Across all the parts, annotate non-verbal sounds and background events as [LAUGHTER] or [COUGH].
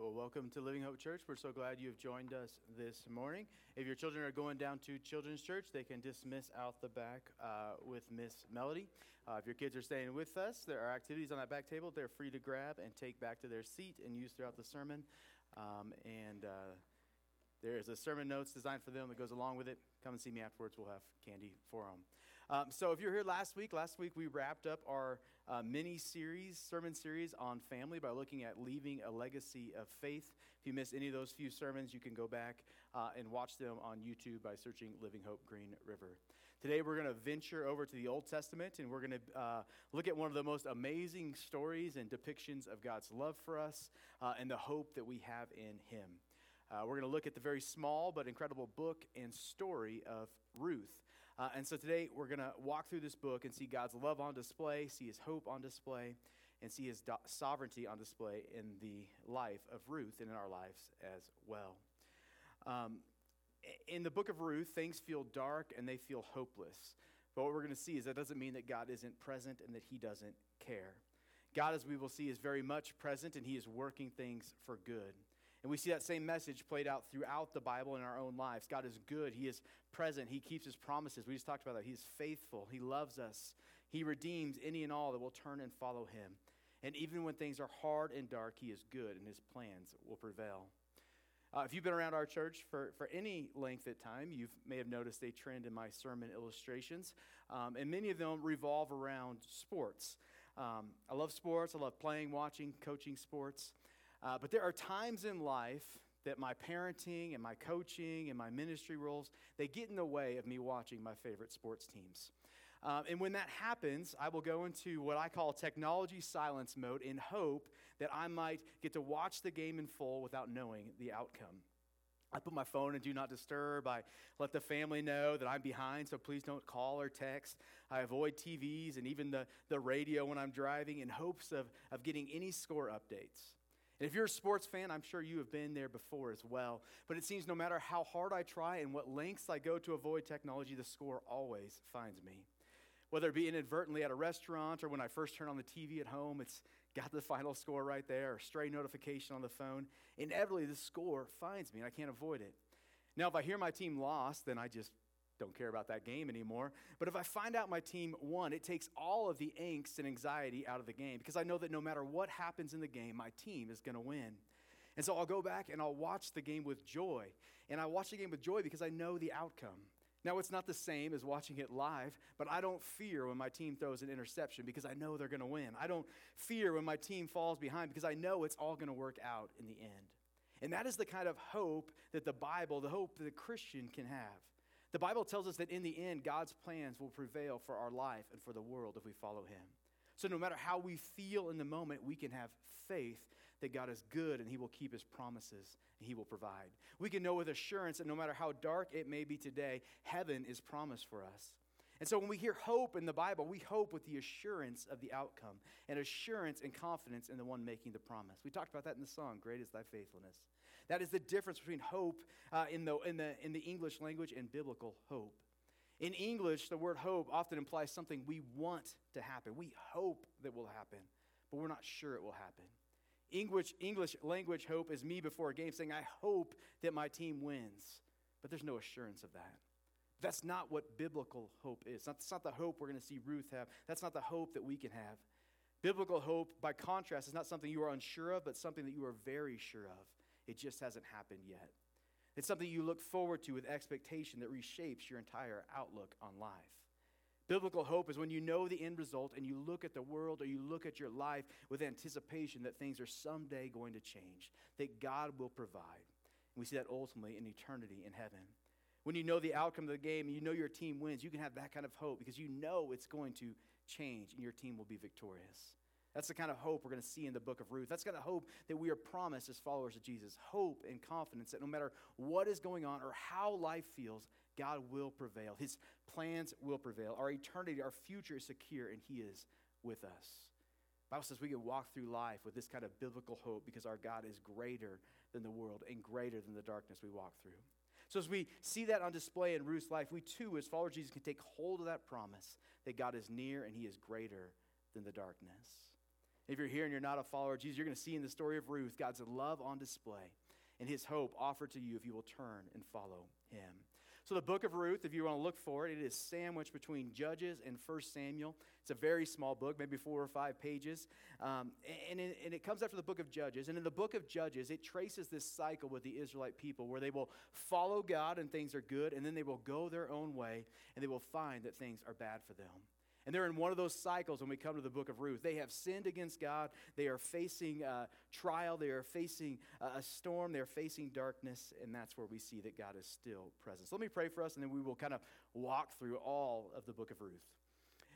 well, welcome to Living Hope Church. We're so glad you have joined us this morning. If your children are going down to Children's Church, they can dismiss out the back uh, with Miss Melody. Uh, if your kids are staying with us, there are activities on that back table they're free to grab and take back to their seat and use throughout the sermon. Um, and uh, there is a sermon notes designed for them that goes along with it. Come and see me afterwards. We'll have candy for them. Um, so, if you're here last week, last week we wrapped up our uh, mini series, sermon series on family by looking at leaving a legacy of faith. If you missed any of those few sermons, you can go back uh, and watch them on YouTube by searching Living Hope Green River. Today, we're going to venture over to the Old Testament and we're going to uh, look at one of the most amazing stories and depictions of God's love for us uh, and the hope that we have in Him. Uh, we're going to look at the very small but incredible book and story of Ruth. Uh, and so today we're going to walk through this book and see God's love on display, see his hope on display, and see his do- sovereignty on display in the life of Ruth and in our lives as well. Um, in the book of Ruth, things feel dark and they feel hopeless. But what we're going to see is that doesn't mean that God isn't present and that he doesn't care. God, as we will see, is very much present and he is working things for good. And we see that same message played out throughout the Bible in our own lives. God is good. He is present. He keeps his promises. We just talked about that. He is faithful. He loves us. He redeems any and all that will turn and follow him. And even when things are hard and dark, he is good and his plans will prevail. Uh, if you've been around our church for, for any length of time, you may have noticed a trend in my sermon illustrations. Um, and many of them revolve around sports. Um, I love sports. I love playing, watching, coaching sports. Uh, but there are times in life that my parenting and my coaching and my ministry roles they get in the way of me watching my favorite sports teams um, and when that happens i will go into what i call technology silence mode in hope that i might get to watch the game in full without knowing the outcome I put my phone in do not disturb. I let the family know that I'm behind, so please don't call or text. I avoid TVs and even the, the radio when I'm driving in hopes of, of getting any score updates. And if you're a sports fan, I'm sure you have been there before as well. But it seems no matter how hard I try and what lengths I go to avoid technology, the score always finds me. Whether it be inadvertently at a restaurant or when I first turn on the TV at home, it's got the [LAUGHS] final score right there, or stray notification on the phone. Inevitably, the score finds me and I can't avoid it. Now, if I hear my team lost, then I just don't care about that game anymore. But if I find out my team won, it takes all of the angst and anxiety out of the game because I know that no matter what happens in the game, my team is going to win. And so I'll go back and I'll watch the game with joy. And I watch the game with joy because I know the outcome. Now, it's not the same as watching it live, but I don't fear when my team throws an interception because I know they're going to win. I don't fear when my team falls behind because I know it's all going to work out in the end. And that is the kind of hope that the Bible, the hope that a Christian can have. The Bible tells us that in the end, God's plans will prevail for our life and for the world if we follow Him. So, no matter how we feel in the moment, we can have faith that God is good and He will keep His promises and He will provide. We can know with assurance that no matter how dark it may be today, heaven is promised for us. And so when we hear hope in the Bible, we hope with the assurance of the outcome and assurance and confidence in the one making the promise. We talked about that in the song, Great is Thy Faithfulness. That is the difference between hope uh, in, the, in, the, in the English language and biblical hope. In English, the word hope often implies something we want to happen. We hope that will happen, but we're not sure it will happen. English, English language hope is me before a game saying, I hope that my team wins, but there's no assurance of that. That's not what biblical hope is. That's not the hope we're going to see Ruth have. That's not the hope that we can have. Biblical hope, by contrast, is not something you are unsure of, but something that you are very sure of. It just hasn't happened yet. It's something you look forward to with expectation that reshapes your entire outlook on life. Biblical hope is when you know the end result and you look at the world or you look at your life with anticipation that things are someday going to change, that God will provide. And we see that ultimately in eternity in heaven. When you know the outcome of the game and you know your team wins, you can have that kind of hope because you know it's going to change and your team will be victorious. That's the kind of hope we're going to see in the book of Ruth. That's the kind of hope that we are promised as followers of Jesus. Hope and confidence that no matter what is going on or how life feels, God will prevail. His plans will prevail. Our eternity, our future is secure, and He is with us. The Bible says we can walk through life with this kind of biblical hope because our God is greater than the world and greater than the darkness we walk through. So, as we see that on display in Ruth's life, we too, as followers of Jesus, can take hold of that promise that God is near and He is greater than the darkness. If you're here and you're not a follower of Jesus, you're going to see in the story of Ruth God's love on display and his hope offered to you if you will turn and follow him. So, the book of Ruth, if you want to look for it, it is sandwiched between Judges and 1 Samuel. It's a very small book, maybe four or five pages. Um, and, it, and it comes after the book of Judges. And in the book of Judges, it traces this cycle with the Israelite people where they will follow God and things are good, and then they will go their own way and they will find that things are bad for them. And they're in one of those cycles when we come to the book of Ruth. They have sinned against God. They are facing uh, trial. They are facing uh, a storm. They're facing darkness. And that's where we see that God is still present. So let me pray for us, and then we will kind of walk through all of the book of Ruth.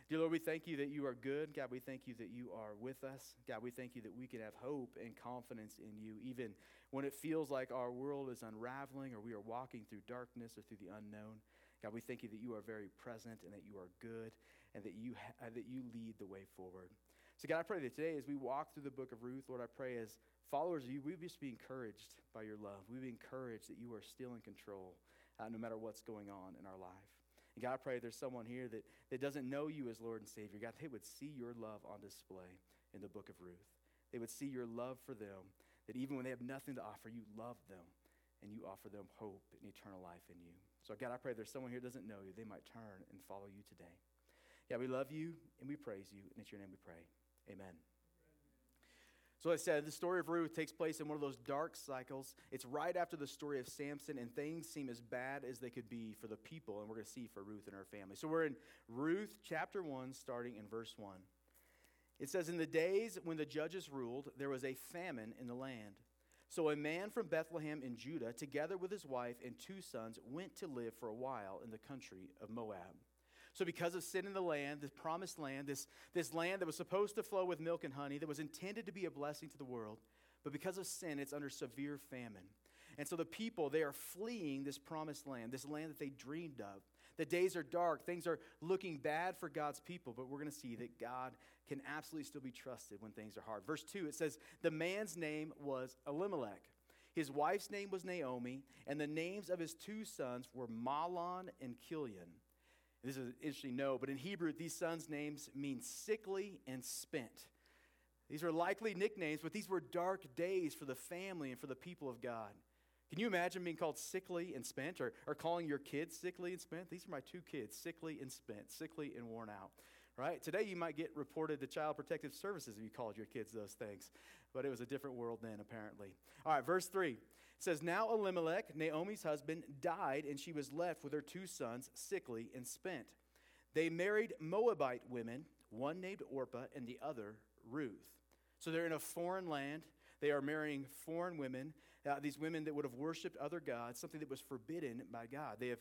Dear Lord, we thank you that you are good. God, we thank you that you are with us. God, we thank you that we can have hope and confidence in you, even when it feels like our world is unraveling or we are walking through darkness or through the unknown. God, we thank you that you are very present and that you are good and that you, ha- that you lead the way forward. So, God, I pray that today as we walk through the book of Ruth, Lord, I pray as followers of you, we just be encouraged by your love. We be encouraged that you are still in control uh, no matter what's going on in our life. And God, I pray there's someone here that, that doesn't know you as Lord and Savior. God, they would see your love on display in the book of Ruth. They would see your love for them, that even when they have nothing to offer, you love them and you offer them hope and eternal life in you. So, God, I pray there's someone here that doesn't know you, they might turn and follow you today. Yeah, we love you and we praise you, and it's your name we pray. Amen. So, I said, the story of Ruth takes place in one of those dark cycles. It's right after the story of Samson, and things seem as bad as they could be for the people, and we're going to see for Ruth and her family. So, we're in Ruth chapter 1, starting in verse 1. It says, In the days when the judges ruled, there was a famine in the land. So, a man from Bethlehem in Judah, together with his wife and two sons, went to live for a while in the country of Moab. So, because of sin in the land, this promised land, this, this land that was supposed to flow with milk and honey, that was intended to be a blessing to the world, but because of sin, it's under severe famine. And so the people, they are fleeing this promised land, this land that they dreamed of. The days are dark, things are looking bad for God's people, but we're going to see that God can absolutely still be trusted when things are hard. Verse 2, it says, The man's name was Elimelech. His wife's name was Naomi, and the names of his two sons were Mahlon and Chilion. This is interesting no, but in Hebrew, these sons' names mean sickly and spent. These are likely nicknames, but these were dark days for the family and for the people of God. Can you imagine being called sickly and spent or, or calling your kids sickly and spent? These are my two kids, sickly and spent, sickly and worn out. Right? Today you might get reported to Child Protective Services if you called your kids those things. But it was a different world then, apparently. All right, verse 3 says, Now Elimelech, Naomi's husband, died, and she was left with her two sons, sickly and spent. They married Moabite women, one named Orpah and the other Ruth. So they're in a foreign land. They are marrying foreign women, uh, these women that would have worshiped other gods, something that was forbidden by God. They have,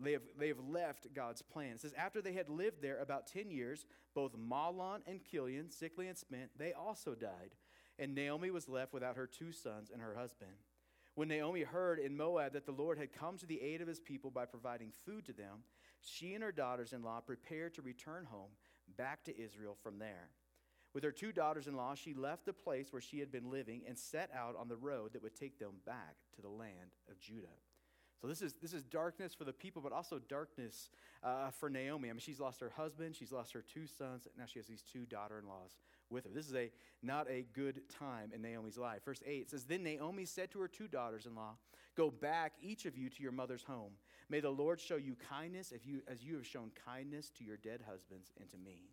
they, have, they have left God's plan. It says, After they had lived there about 10 years, both Mahlon and Chilion, sickly and spent, they also died. And Naomi was left without her two sons and her husband. When Naomi heard in Moab that the Lord had come to the aid of his people by providing food to them, she and her daughters in law prepared to return home back to Israel from there. With her two daughters in law, she left the place where she had been living and set out on the road that would take them back to the land of Judah. So this is, this is darkness for the people, but also darkness uh, for Naomi. I mean, she's lost her husband, she's lost her two sons, and now she has these two daughter-in-laws with her. This is a not a good time in Naomi's life. Verse 8 says, Then Naomi said to her two daughters-in-law, Go back, each of you, to your mother's home. May the Lord show you kindness if you, as you have shown kindness to your dead husbands and to me.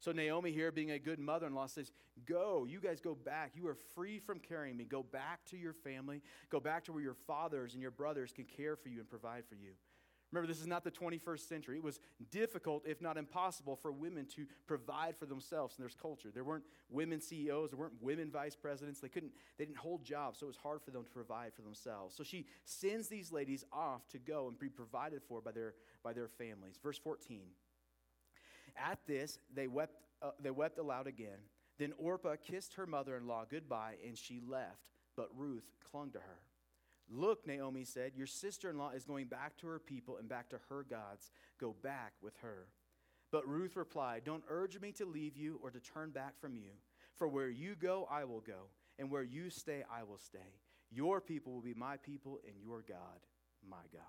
So Naomi here, being a good mother-in-law, says, "Go, you guys go back. You are free from carrying me. Go back to your family. Go back to where your fathers and your brothers can care for you and provide for you." Remember, this is not the 21st century. It was difficult, if not impossible, for women to provide for themselves in their culture. There weren't women CEOs, there weren't women vice presidents. They couldn't, they didn't hold jobs, so it was hard for them to provide for themselves. So she sends these ladies off to go and be provided for by their, by their families. Verse 14. At this, they wept, uh, they wept aloud again. Then Orpah kissed her mother in law goodbye, and she left, but Ruth clung to her. Look, Naomi said, your sister in law is going back to her people and back to her gods. Go back with her. But Ruth replied, Don't urge me to leave you or to turn back from you. For where you go, I will go, and where you stay, I will stay. Your people will be my people, and your God, my God.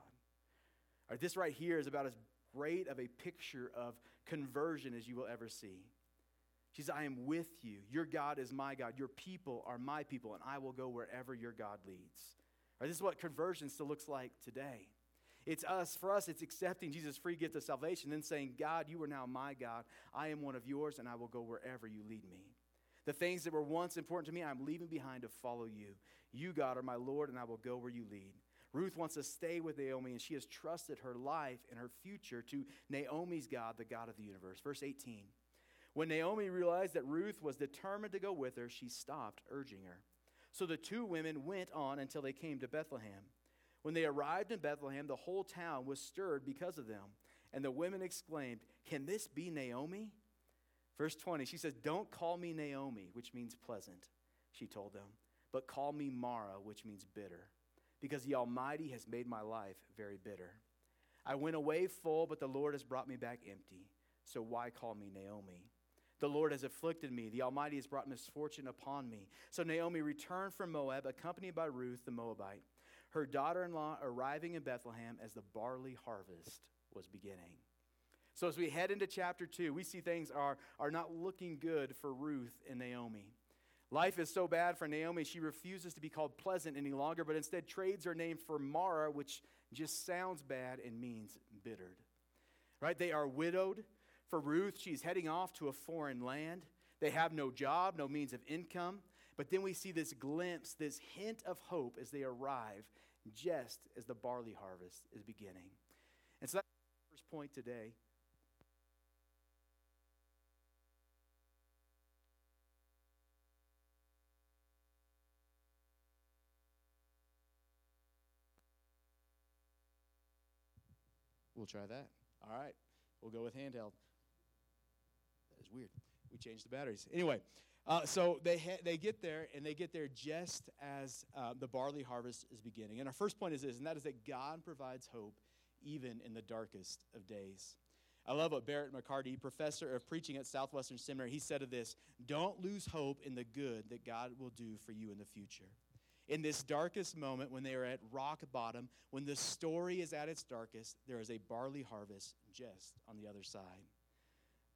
All right, this right here is about as great of a picture of conversion as you will ever see. She says, I am with you. Your God is my God. Your people are my people, and I will go wherever your God leads. Right, this is what conversion still looks like today. It's us, for us, it's accepting Jesus' free gift of salvation, then saying, God, you are now my God. I am one of yours, and I will go wherever you lead me. The things that were once important to me, I'm leaving behind to follow you. You, God, are my Lord, and I will go where you lead. Ruth wants to stay with Naomi, and she has trusted her life and her future to Naomi's God, the God of the universe. Verse 18. When Naomi realized that Ruth was determined to go with her, she stopped urging her. So the two women went on until they came to Bethlehem. When they arrived in Bethlehem, the whole town was stirred because of them. And the women exclaimed, Can this be Naomi? Verse 20, she says, Don't call me Naomi, which means pleasant, she told them, but call me Mara, which means bitter, because the Almighty has made my life very bitter. I went away full, but the Lord has brought me back empty. So why call me Naomi? The Lord has afflicted me. The Almighty has brought misfortune upon me. So Naomi returned from Moab, accompanied by Ruth the Moabite her daughter in law arriving in Bethlehem as the barley harvest was beginning. So, as we head into chapter 2, we see things are, are not looking good for Ruth and Naomi. Life is so bad for Naomi, she refuses to be called pleasant any longer, but instead trades her name for Mara, which just sounds bad and means bittered. Right? They are widowed. For Ruth, she's heading off to a foreign land. They have no job, no means of income. But then we see this glimpse, this hint of hope as they arrive just as the barley harvest is beginning. And so that's the first point today. We'll try that. All right. We'll go with handheld. That is weird. We changed the batteries. Anyway, uh, so they, ha- they get there, and they get there just as uh, the barley harvest is beginning. And our first point is this, and that is that God provides hope even in the darkest of days. I love what Barrett McCarty, professor of preaching at Southwestern Seminary, he said of this Don't lose hope in the good that God will do for you in the future. In this darkest moment, when they are at rock bottom, when the story is at its darkest, there is a barley harvest just on the other side.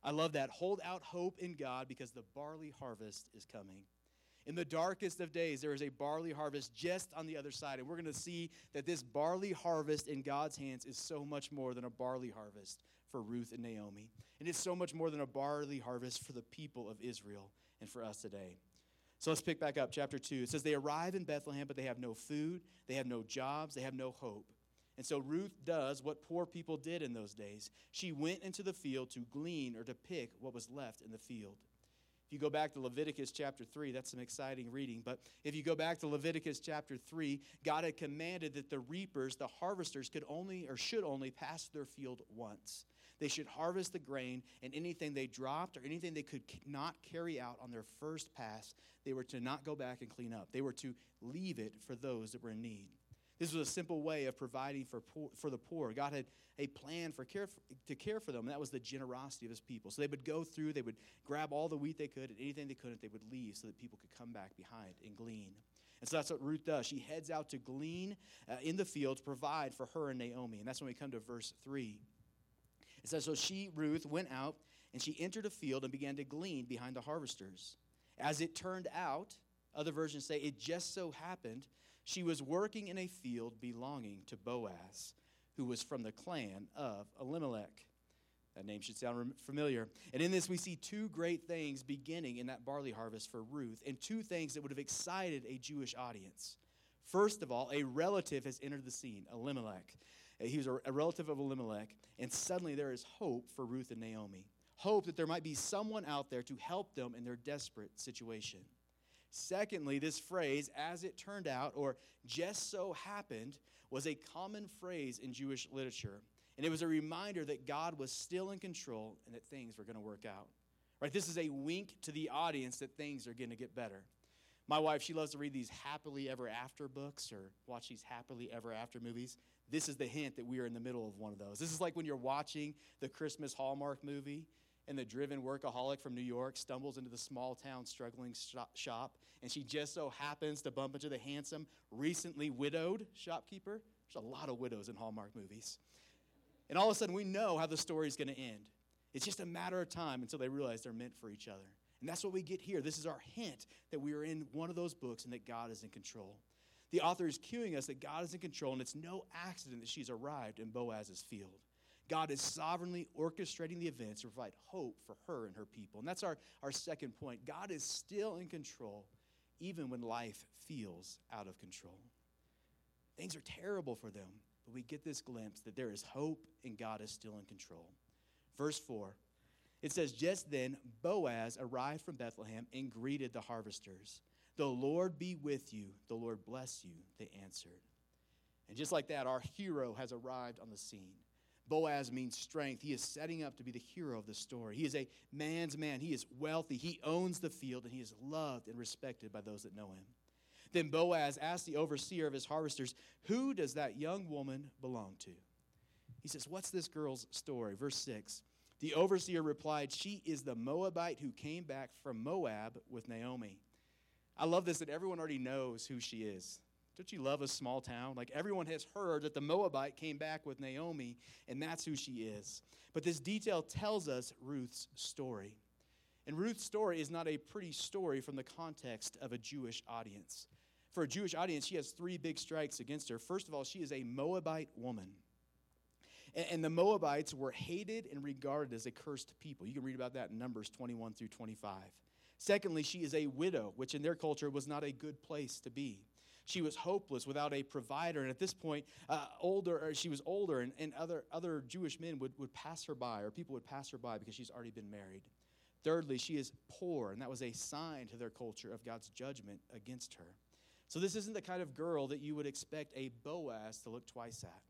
I love that. Hold out hope in God because the barley harvest is coming. In the darkest of days, there is a barley harvest just on the other side. And we're going to see that this barley harvest in God's hands is so much more than a barley harvest for Ruth and Naomi. And it's so much more than a barley harvest for the people of Israel and for us today. So let's pick back up, chapter 2. It says, They arrive in Bethlehem, but they have no food, they have no jobs, they have no hope. And so Ruth does what poor people did in those days. She went into the field to glean or to pick what was left in the field. If you go back to Leviticus chapter 3, that's some exciting reading. But if you go back to Leviticus chapter 3, God had commanded that the reapers, the harvesters, could only or should only pass their field once. They should harvest the grain, and anything they dropped or anything they could not carry out on their first pass, they were to not go back and clean up. They were to leave it for those that were in need. This was a simple way of providing for, poor, for the poor. God had a plan for care to care for them, and that was the generosity of his people. So they would go through, they would grab all the wheat they could, and anything they couldn't, they would leave so that people could come back behind and glean. And so that's what Ruth does. She heads out to glean uh, in the field to provide for her and Naomi. And that's when we come to verse 3. It says, So she, Ruth, went out and she entered a field and began to glean behind the harvesters. As it turned out, other versions say it just so happened she was working in a field belonging to Boaz, who was from the clan of Elimelech. That name should sound familiar. And in this, we see two great things beginning in that barley harvest for Ruth, and two things that would have excited a Jewish audience. First of all, a relative has entered the scene, Elimelech. Uh, he was a relative of Elimelech, and suddenly there is hope for Ruth and Naomi. Hope that there might be someone out there to help them in their desperate situation. Secondly, this phrase, as it turned out, or just so happened, was a common phrase in Jewish literature. And it was a reminder that God was still in control and that things were going to work out. Right? This is a wink to the audience that things are going to get better. My wife, she loves to read these happily ever after books or watch these happily ever after movies. This is the hint that we are in the middle of one of those. This is like when you're watching the Christmas Hallmark movie and the driven workaholic from New York stumbles into the small town struggling shop, and she just so happens to bump into the handsome, recently widowed shopkeeper. There's a lot of widows in Hallmark movies. And all of a sudden, we know how the story is going to end. It's just a matter of time until they realize they're meant for each other. And that's what we get here. This is our hint that we are in one of those books and that God is in control. The author is cueing us that God is in control, and it's no accident that she's arrived in Boaz's field. God is sovereignly orchestrating the events to provide hope for her and her people. And that's our, our second point. God is still in control, even when life feels out of control. Things are terrible for them, but we get this glimpse that there is hope and God is still in control. Verse 4 it says, Just then Boaz arrived from Bethlehem and greeted the harvesters. The Lord be with you, the Lord bless you, they answered. And just like that, our hero has arrived on the scene. Boaz means strength. He is setting up to be the hero of the story. He is a man's man. He is wealthy. He owns the field, and he is loved and respected by those that know him. Then Boaz asked the overseer of his harvesters, Who does that young woman belong to? He says, What's this girl's story? Verse 6 The overseer replied, She is the Moabite who came back from Moab with Naomi. I love this that everyone already knows who she is. Don't you love a small town? Like everyone has heard that the Moabite came back with Naomi, and that's who she is. But this detail tells us Ruth's story. And Ruth's story is not a pretty story from the context of a Jewish audience. For a Jewish audience, she has three big strikes against her. First of all, she is a Moabite woman. And the Moabites were hated and regarded as a cursed people. You can read about that in Numbers 21 through 25. Secondly, she is a widow, which in their culture was not a good place to be. She was hopeless without a provider, and at this point, uh, older, she was older, and, and other, other Jewish men would, would pass her by, or people would pass her by because she's already been married. Thirdly, she is poor, and that was a sign to their culture of God's judgment against her. So, this isn't the kind of girl that you would expect a Boaz to look twice at.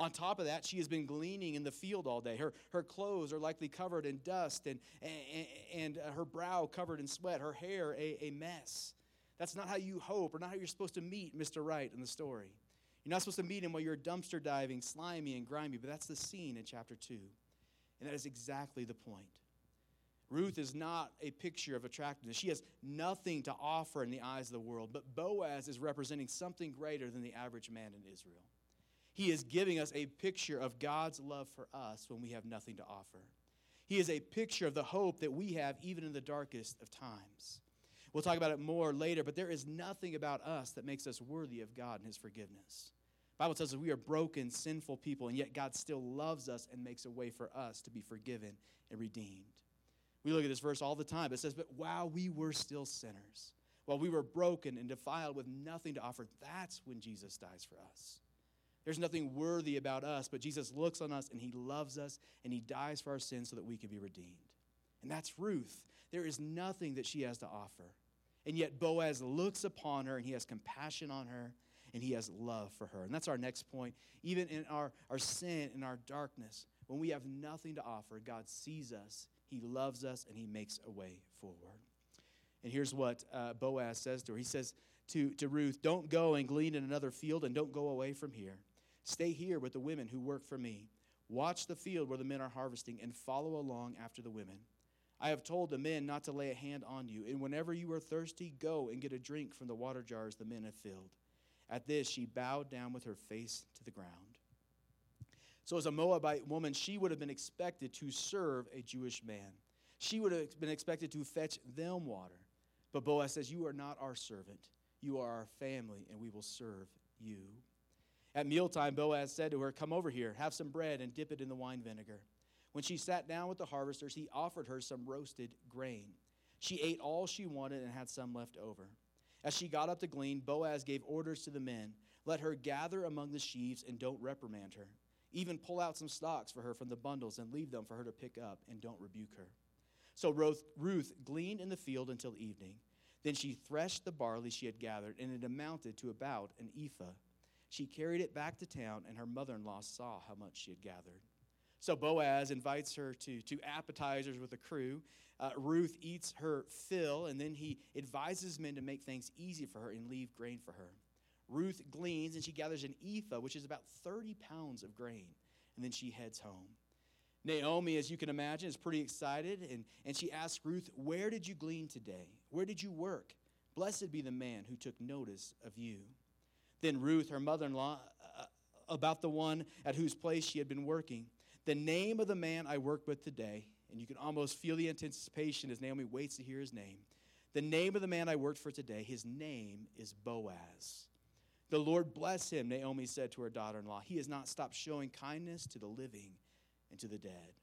On top of that, she has been gleaning in the field all day. Her, her clothes are likely covered in dust and, and, and her brow covered in sweat, her hair a, a mess. That's not how you hope or not how you're supposed to meet Mr. Right in the story. You're not supposed to meet him while you're dumpster diving, slimy and grimy, but that's the scene in chapter 2. And that is exactly the point. Ruth is not a picture of attractiveness. She has nothing to offer in the eyes of the world, but Boaz is representing something greater than the average man in Israel. He is giving us a picture of God's love for us when we have nothing to offer. He is a picture of the hope that we have even in the darkest of times. We'll talk about it more later, but there is nothing about us that makes us worthy of God and His forgiveness. The Bible tells us we are broken, sinful people, and yet God still loves us and makes a way for us to be forgiven and redeemed. We look at this verse all the time. It says, But while we were still sinners, while we were broken and defiled with nothing to offer, that's when Jesus dies for us. There's nothing worthy about us, but Jesus looks on us and he loves us and he dies for our sins so that we can be redeemed. And that's Ruth. There is nothing that she has to offer. And yet Boaz looks upon her and he has compassion on her and he has love for her. And that's our next point. Even in our, our sin, in our darkness, when we have nothing to offer, God sees us, he loves us, and he makes a way forward. And here's what uh, Boaz says to her He says to, to Ruth, Don't go and glean in another field and don't go away from here. Stay here with the women who work for me. Watch the field where the men are harvesting and follow along after the women. I have told the men not to lay a hand on you, and whenever you are thirsty, go and get a drink from the water jars the men have filled. At this, she bowed down with her face to the ground. So, as a Moabite woman, she would have been expected to serve a Jewish man. She would have been expected to fetch them water. But Boaz says, You are not our servant. You are our family, and we will serve you. At mealtime, Boaz said to her, Come over here, have some bread, and dip it in the wine vinegar. When she sat down with the harvesters, he offered her some roasted grain. She ate all she wanted and had some left over. As she got up to glean, Boaz gave orders to the men Let her gather among the sheaves and don't reprimand her. Even pull out some stalks for her from the bundles and leave them for her to pick up, and don't rebuke her. So Ruth gleaned in the field until evening. Then she threshed the barley she had gathered, and it amounted to about an ephah. She carried it back to town, and her mother in law saw how much she had gathered. So Boaz invites her to, to appetizers with the crew. Uh, Ruth eats her fill, and then he advises men to make things easy for her and leave grain for her. Ruth gleans, and she gathers an ephah, which is about 30 pounds of grain, and then she heads home. Naomi, as you can imagine, is pretty excited, and, and she asks Ruth, Where did you glean today? Where did you work? Blessed be the man who took notice of you. Then Ruth, her mother in law, uh, about the one at whose place she had been working. The name of the man I worked with today and you can almost feel the anticipation as Naomi waits to hear his name. The name of the man I worked for today, his name is Boaz. The Lord bless him, Naomi said to her daughter in law. He has not stopped showing kindness to the living and to the dead.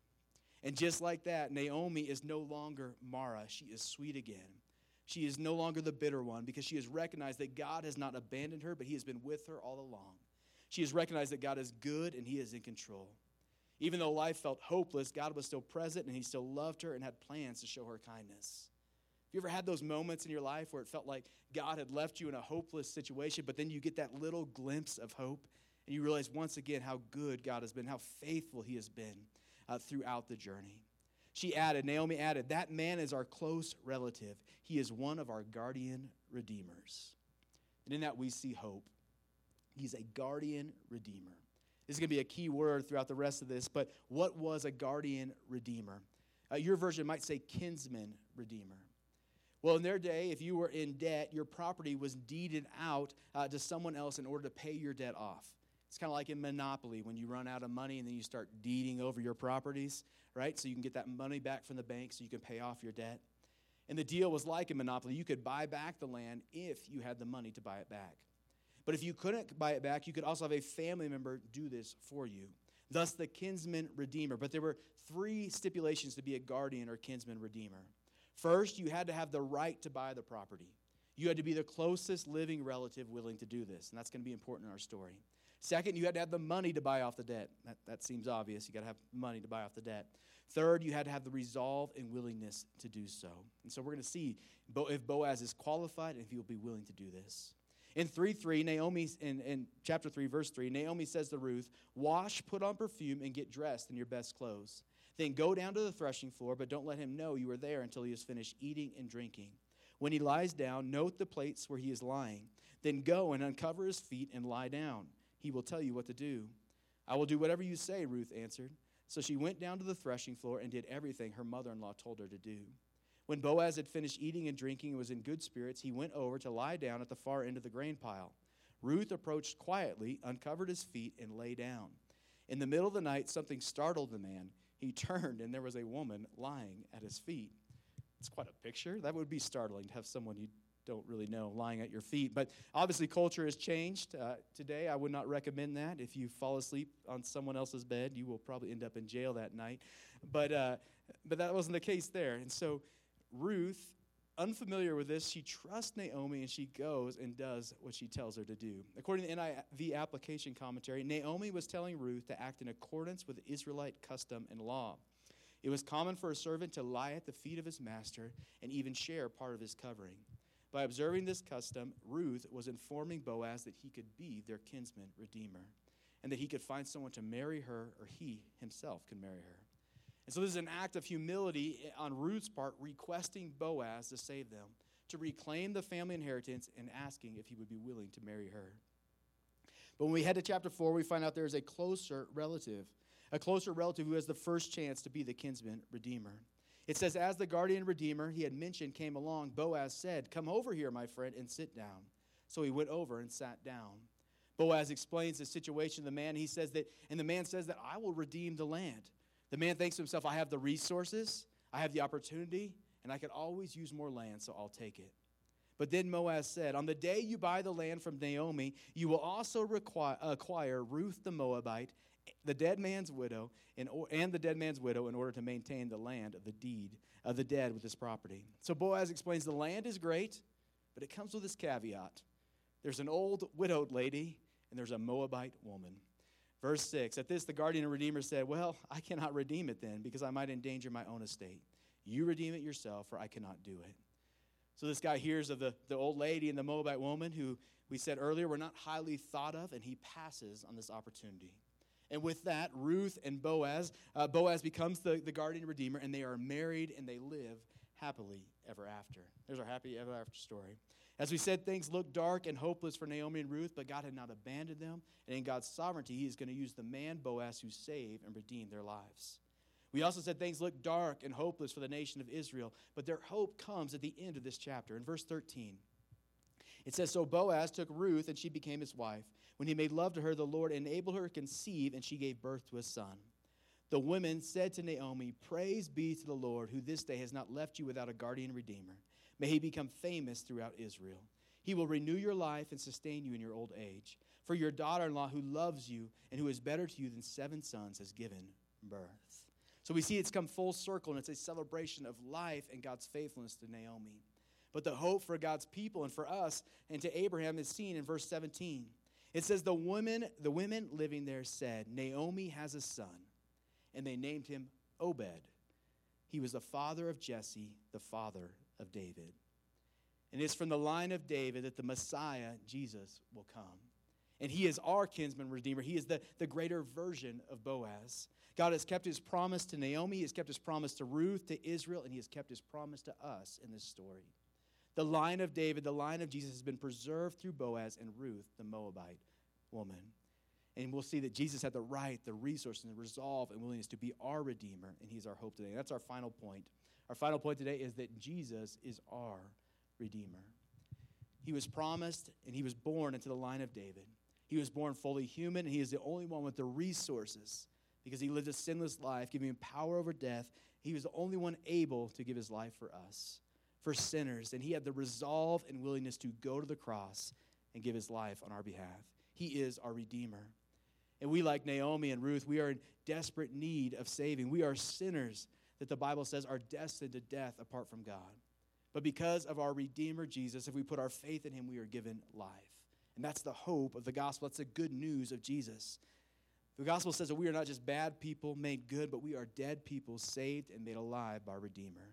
And just like that, Naomi is no longer Mara. She is sweet again. She is no longer the bitter one because she has recognized that God has not abandoned her, but He has been with her all along. She has recognized that God is good and He is in control. Even though life felt hopeless, God was still present and He still loved her and had plans to show her kindness. Have you ever had those moments in your life where it felt like God had left you in a hopeless situation, but then you get that little glimpse of hope and you realize once again how good God has been, how faithful He has been uh, throughout the journey? She added, Naomi added, that man is our close relative. He is one of our guardian redeemers. And in that we see hope. He's a guardian redeemer. This is going to be a key word throughout the rest of this, but what was a guardian redeemer? Uh, your version might say kinsman redeemer. Well, in their day, if you were in debt, your property was deeded out uh, to someone else in order to pay your debt off. It's kind of like in Monopoly when you run out of money and then you start deeding over your properties, right? So you can get that money back from the bank so you can pay off your debt. And the deal was like in Monopoly you could buy back the land if you had the money to buy it back. But if you couldn't buy it back, you could also have a family member do this for you. Thus, the kinsman redeemer. But there were three stipulations to be a guardian or kinsman redeemer. First, you had to have the right to buy the property. You had to be the closest living relative willing to do this, and that's going to be important in our story. Second, you had to have the money to buy off the debt. That, that seems obvious. You got to have money to buy off the debt. Third, you had to have the resolve and willingness to do so. And so we're going to see if Boaz is qualified and if he will be willing to do this. In 3 3, Naomi, in, in chapter 3, verse 3, Naomi says to Ruth, Wash, put on perfume, and get dressed in your best clothes. Then go down to the threshing floor, but don't let him know you are there until he has finished eating and drinking. When he lies down, note the place where he is lying. Then go and uncover his feet and lie down. He will tell you what to do. I will do whatever you say, Ruth answered. So she went down to the threshing floor and did everything her mother in law told her to do. When Boaz had finished eating and drinking and was in good spirits, he went over to lie down at the far end of the grain pile. Ruth approached quietly, uncovered his feet, and lay down. In the middle of the night, something startled the man. He [LAUGHS] turned, and there was a woman lying at his feet. It's quite a picture. That would be startling to have someone you don't really know lying at your feet. But obviously, culture has changed. Uh, today, I would not recommend that. If you fall asleep on someone else's bed, you will probably end up in jail that night. But, uh, but that wasn't the case there. And so, Ruth, unfamiliar with this, she trusts Naomi and she goes and does what she tells her to do. According to the NIV application commentary, Naomi was telling Ruth to act in accordance with Israelite custom and law. It was common for a servant to lie at the feet of his master and even share part of his covering. By observing this custom, Ruth was informing Boaz that he could be their kinsman redeemer and that he could find someone to marry her or he himself could marry her. And so this is an act of humility on Ruth's part, requesting Boaz to save them, to reclaim the family inheritance, and asking if he would be willing to marry her. But when we head to chapter 4, we find out there is a closer relative, a closer relative who has the first chance to be the kinsman redeemer. It says, As the guardian redeemer he had mentioned came along, Boaz said, Come over here, my friend, and sit down. So he went over and sat down. Boaz explains the situation to the man. He says that, and the man says that I will redeem the land. The man thinks to himself, I have the resources, I have the opportunity, and I could always use more land, so I'll take it. But then Boaz said, On the day you buy the land from Naomi, you will also require, acquire Ruth the Moabite, the dead man's widow, and, and the dead man's widow in order to maintain the land of the deed of the dead with his property. So Boaz explains the land is great, but it comes with this caveat. There's an old widowed lady, and there's a Moabite woman. Verse 6 At this, the guardian and redeemer said, Well, I cannot redeem it then, because I might endanger my own estate. You redeem it yourself, for I cannot do it. So this guy hears of the, the old lady and the Moabite woman who we said earlier were not highly thought of, and he passes on this opportunity. And with that, Ruth and Boaz, uh, Boaz becomes the, the guardian redeemer, and they are married and they live happily ever after. There's our happy ever after story. As we said, things looked dark and hopeless for Naomi and Ruth, but God had not abandoned them. And in God's sovereignty, He is going to use the man Boaz who saved and redeemed their lives. We also said things looked dark and hopeless for the nation of Israel, but their hope comes at the end of this chapter. In verse 13, it says So Boaz took Ruth, and she became his wife. When he made love to her, the Lord enabled her to conceive, and she gave birth to a son. The women said to Naomi, Praise be to the Lord, who this day has not left you without a guardian redeemer. May he become famous throughout Israel. He will renew your life and sustain you in your old age. For your daughter in law, who loves you and who is better to you than seven sons, has given birth. So we see it's come full circle, and it's a celebration of life and God's faithfulness to Naomi. But the hope for God's people and for us and to Abraham is seen in verse 17. It says, The women, the women living there said, Naomi has a son and they named him Obed. He was the father of Jesse, the father of David. And it's from the line of David that the Messiah, Jesus, will come. And he is our kinsman redeemer. He is the, the greater version of Boaz. God has kept his promise to Naomi, he has kept his promise to Ruth, to Israel, and he has kept his promise to us in this story. The line of David, the line of Jesus, has been preserved through Boaz and Ruth, the Moabite woman. And we'll see that Jesus had the right, the resources, and the resolve and willingness to be our Redeemer, and He's our hope today. And that's our final point. Our final point today is that Jesus is our Redeemer. He was promised and He was born into the line of David. He was born fully human, and He is the only one with the resources because He lived a sinless life, giving Him power over death. He was the only one able to give His life for us, for sinners, and He had the resolve and willingness to go to the cross and give His life on our behalf. He is our Redeemer. And we, like Naomi and Ruth, we are in desperate need of saving. We are sinners that the Bible says are destined to death apart from God. But because of our Redeemer Jesus, if we put our faith in him, we are given life. And that's the hope of the gospel. That's the good news of Jesus. The gospel says that we are not just bad people made good, but we are dead people saved and made alive by our Redeemer.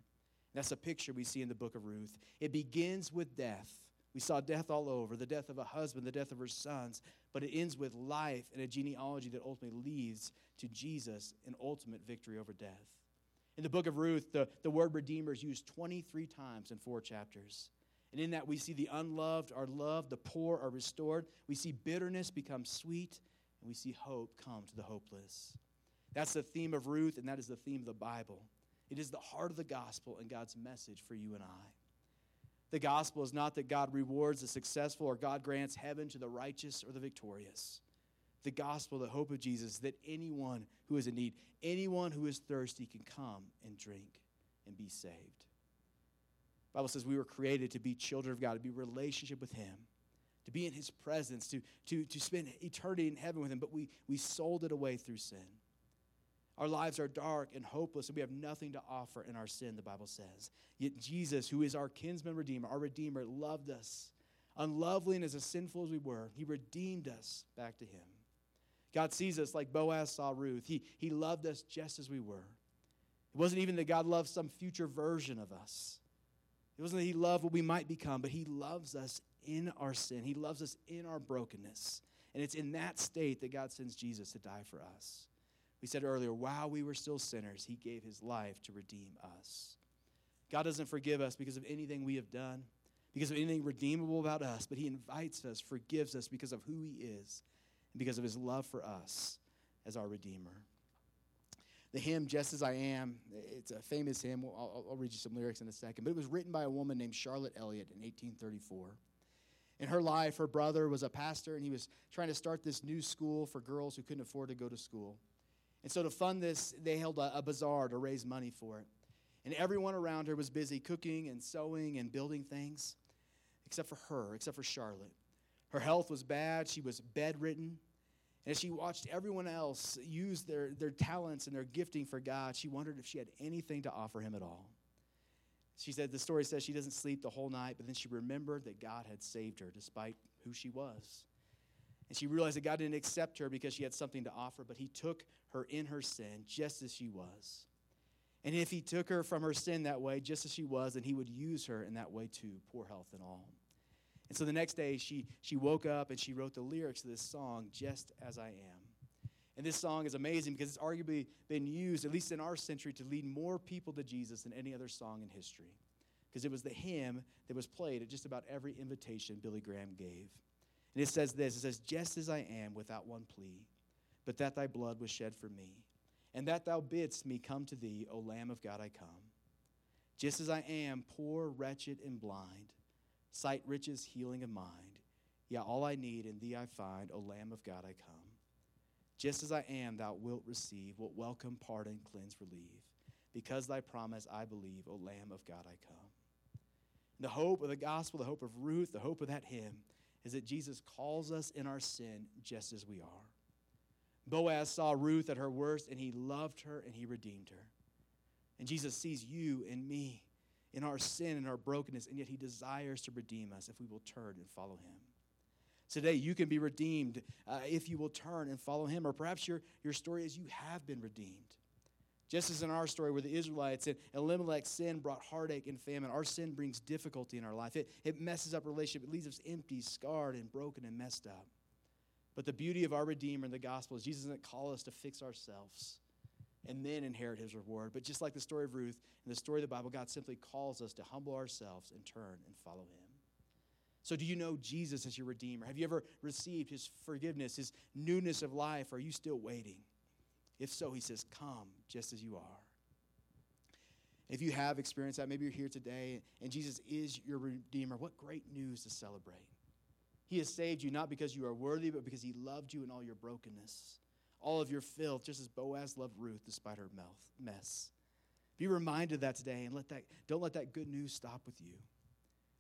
That's a picture we see in the book of Ruth. It begins with death. We saw death all over the death of a husband, the death of her sons, but it ends with life and a genealogy that ultimately leads to Jesus and ultimate victory over death. In the book of Ruth, the, the word redeemer is used 23 times in four chapters. And in that, we see the unloved are loved, the poor are restored. We see bitterness become sweet, and we see hope come to the hopeless. That's the theme of Ruth, and that is the theme of the Bible. It is the heart of the gospel and God's message for you and I. The gospel is not that God rewards the successful or God grants heaven to the righteous or the victorious. The gospel, the hope of Jesus, that anyone who is in need, anyone who is thirsty can come and drink and be saved. The Bible says we were created to be children of God, to be relationship with Him, to be in His presence, to, to, to spend eternity in heaven with Him, but we, we sold it away through sin. Our lives are dark and hopeless, and we have nothing to offer in our sin, the Bible says. Yet Jesus, who is our kinsman redeemer, our redeemer, loved us. Unlovely and as sinful as we were, he redeemed us back to him. God sees us like Boaz saw Ruth. He, he loved us just as we were. It wasn't even that God loved some future version of us. It wasn't that he loved what we might become, but he loves us in our sin. He loves us in our brokenness. And it's in that state that God sends Jesus to die for us. We said earlier, while we were still sinners, he gave his life to redeem us. God doesn't forgive us because of anything we have done, because of anything redeemable about us, but he invites us, forgives us because of who he is, and because of his love for us as our Redeemer. The hymn, Just As I Am, it's a famous hymn. I'll, I'll read you some lyrics in a second. But it was written by a woman named Charlotte Elliott in 1834. In her life, her brother was a pastor, and he was trying to start this new school for girls who couldn't afford to go to school. And so, to fund this, they held a, a, bazaar to raise money for it. And everyone around her was busy cooking and sewing and building things, except for her, except for Charlotte. Her health was bad, she was bedridden. And as she watched everyone else use their, their talents and their gifting for God, she wondered if she had anything to offer him at all. She said, the story says she doesn't sleep the whole night, but then she remembered that God had saved her despite who she was. And she realized that God didn't accept her because she had something to offer, but He took her in her sin just as she was. And if He took her from her sin that way, just as she was, then He would use her in that way too, poor health and all. And so the next day, she, she woke up and she wrote the lyrics to this song, Just As I Am. And this song is amazing because it's arguably been used, at least in our century, to lead more people to Jesus than any other song in history. Because it was the hymn that was played at just about every invitation Billy Graham gave. And it says this it says, Just as I am without one plea, but that thy blood was shed for me, and that thou bidst me come to thee, O Lamb of God, I come. Just as I am, poor, wretched, and blind, sight, riches, healing of mind. Yeah, all I need in thee I find, O Lamb of God, I come. Just as I am, thou wilt receive, wilt welcome, pardon, cleanse, relieve. Because thy promise I believe, O Lamb of God, I come. The hope of the gospel, the hope of Ruth, the hope of that hymn is that Jesus calls us in our sin just as we are. Boaz saw Ruth at her worst, and he loved her and he redeemed her. And Jesus sees you and me in our sin and our brokenness, and yet he desires to redeem us if we will turn and follow him. Today, you can be redeemed uh, if you will turn and follow him, or perhaps your, your story is you have been redeemed. Just as in our story where the Israelites and Elimelech's sin brought heartache and famine, our sin brings difficulty in our life. It, it messes up relationship. It leaves us empty, scarred, and broken and messed up. But the beauty of our Redeemer in the gospel is Jesus doesn't call us to fix ourselves and then inherit his reward. But just like the story of Ruth and the story of the Bible, God simply calls us to humble ourselves and turn and follow him. So, do you know Jesus as your Redeemer? Have you ever received his forgiveness, his newness of life? Are you still waiting? If so, he says, Come just as you are. If you have experienced that, maybe you're here today and Jesus is your Redeemer, what great news to celebrate. He has saved you not because you are worthy, but because he loved you in all your brokenness, all of your filth, just as Boaz loved Ruth despite her mess. Be reminded of that today and let that, don't let that good news stop with you.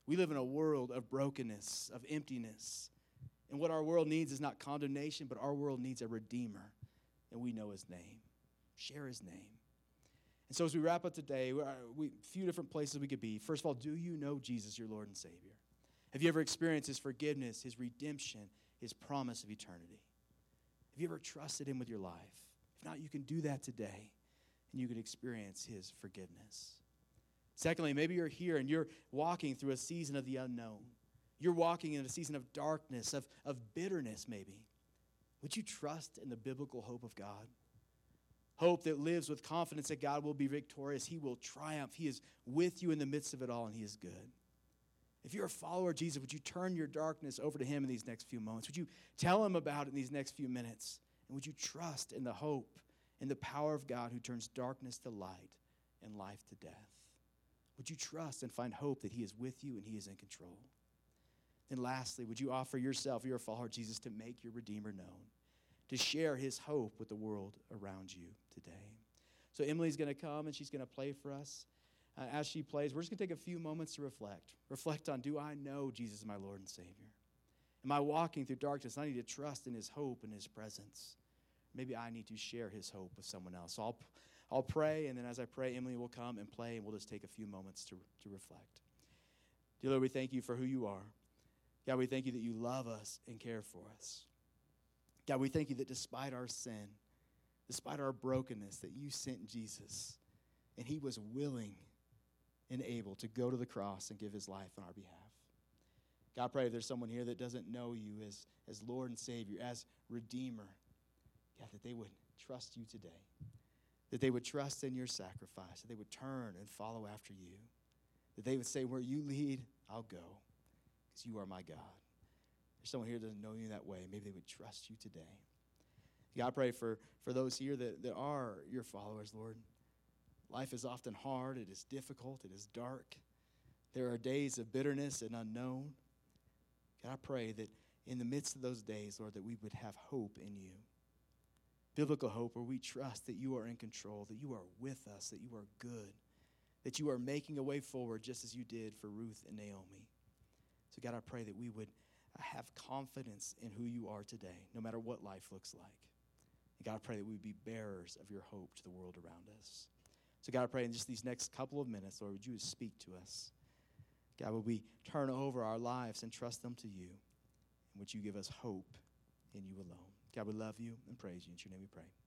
We live in a world of brokenness, of emptiness. And what our world needs is not condemnation, but our world needs a redeemer. And we know his name. Share his name. And so as we wrap up today, a uh, few different places we could be. First of all, do you know Jesus, your Lord and Savior? Have you ever experienced his forgiveness, his redemption, his promise of eternity? Have you ever trusted him with your life? If not, you can do that today and you can experience his forgiveness. Secondly, maybe you're here and you're walking through a season of the unknown. You're walking in a season of darkness, of, of bitterness, maybe. Would you trust in the biblical hope of God? Hope that lives with confidence that God will be victorious. He will triumph. He is with you in the midst of it all, and He is good. If you're a follower of Jesus, would you turn your darkness over to Him in these next few moments? Would you tell Him about it in these next few minutes? And would you trust in the hope and the power of God who turns darkness to light and life to death? Would you trust and find hope that He is with you and He is in control? And lastly, would you offer yourself, you're a follower Jesus, to make your Redeemer known, to share His hope with the world around you today? So Emily's going to come and she's going to play for us uh, as she plays, we're just going to take a few moments to reflect. Reflect on do I know Jesus is my Lord and Savior? Am I walking through darkness? I need to trust in His hope and His presence. Maybe I need to share His hope with someone else. So I'll, I'll pray, and then as I pray, Emily will come and play, and we'll just take a few moments to, to reflect. Dear Lord, we thank you for who you are. God, we thank you that you love us and care for us. God, we thank you that despite our sin, despite our brokenness, that you sent Jesus, and He was willing and able to go to the cross and give his life on our behalf. God, I pray if there's someone here that doesn't know you as, as Lord and Savior, as Redeemer, God, that they would trust you today, that they would trust in your sacrifice, that they would turn and follow after you, that they would say, Where you lead, I'll go, because you are my God. Someone here doesn't know you that way. Maybe they would trust you today. God, I pray for, for those here that, that are your followers, Lord. Life is often hard, it is difficult, it is dark. There are days of bitterness and unknown. God, I pray that in the midst of those days, Lord, that we would have hope in you. Biblical hope where we trust that you are in control, that you are with us, that you are good, that you are making a way forward just as you did for Ruth and Naomi. So, God, I pray that we would have confidence in who you are today, no matter what life looks like. And God, I pray that we would be bearers of your hope to the world around us. So, God, I pray in just these next couple of minutes, Lord, would you speak to us? God, would we turn over our lives and trust them to you? And would you give us hope in you alone? God, we love you and praise you. In your name we pray.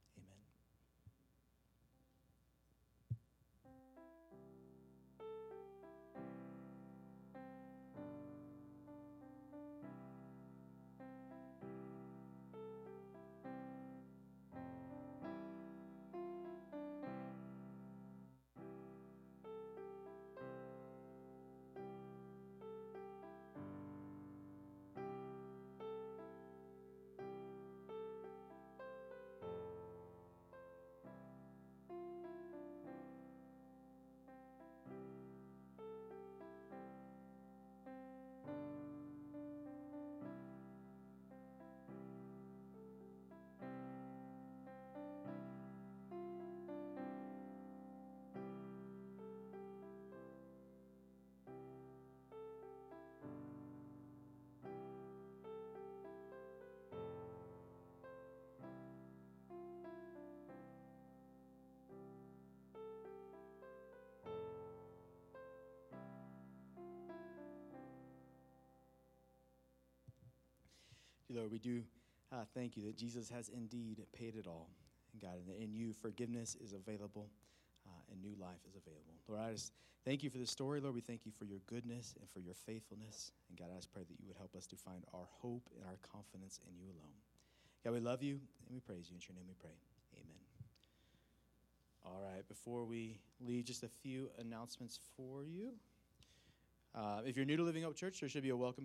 Lord, we do uh, thank you that Jesus has indeed paid it all. And God, and in you, forgiveness is available uh, and new life is available. Lord, I just thank you for this story. Lord, we thank you for your goodness and for your faithfulness. And God, I just pray that you would help us to find our hope and our confidence in you alone. God, we love you and we praise you. In your name we pray. Amen. All right, before we leave, just a few announcements for you. Uh, if you're new to Living Hope Church, there should be a welcome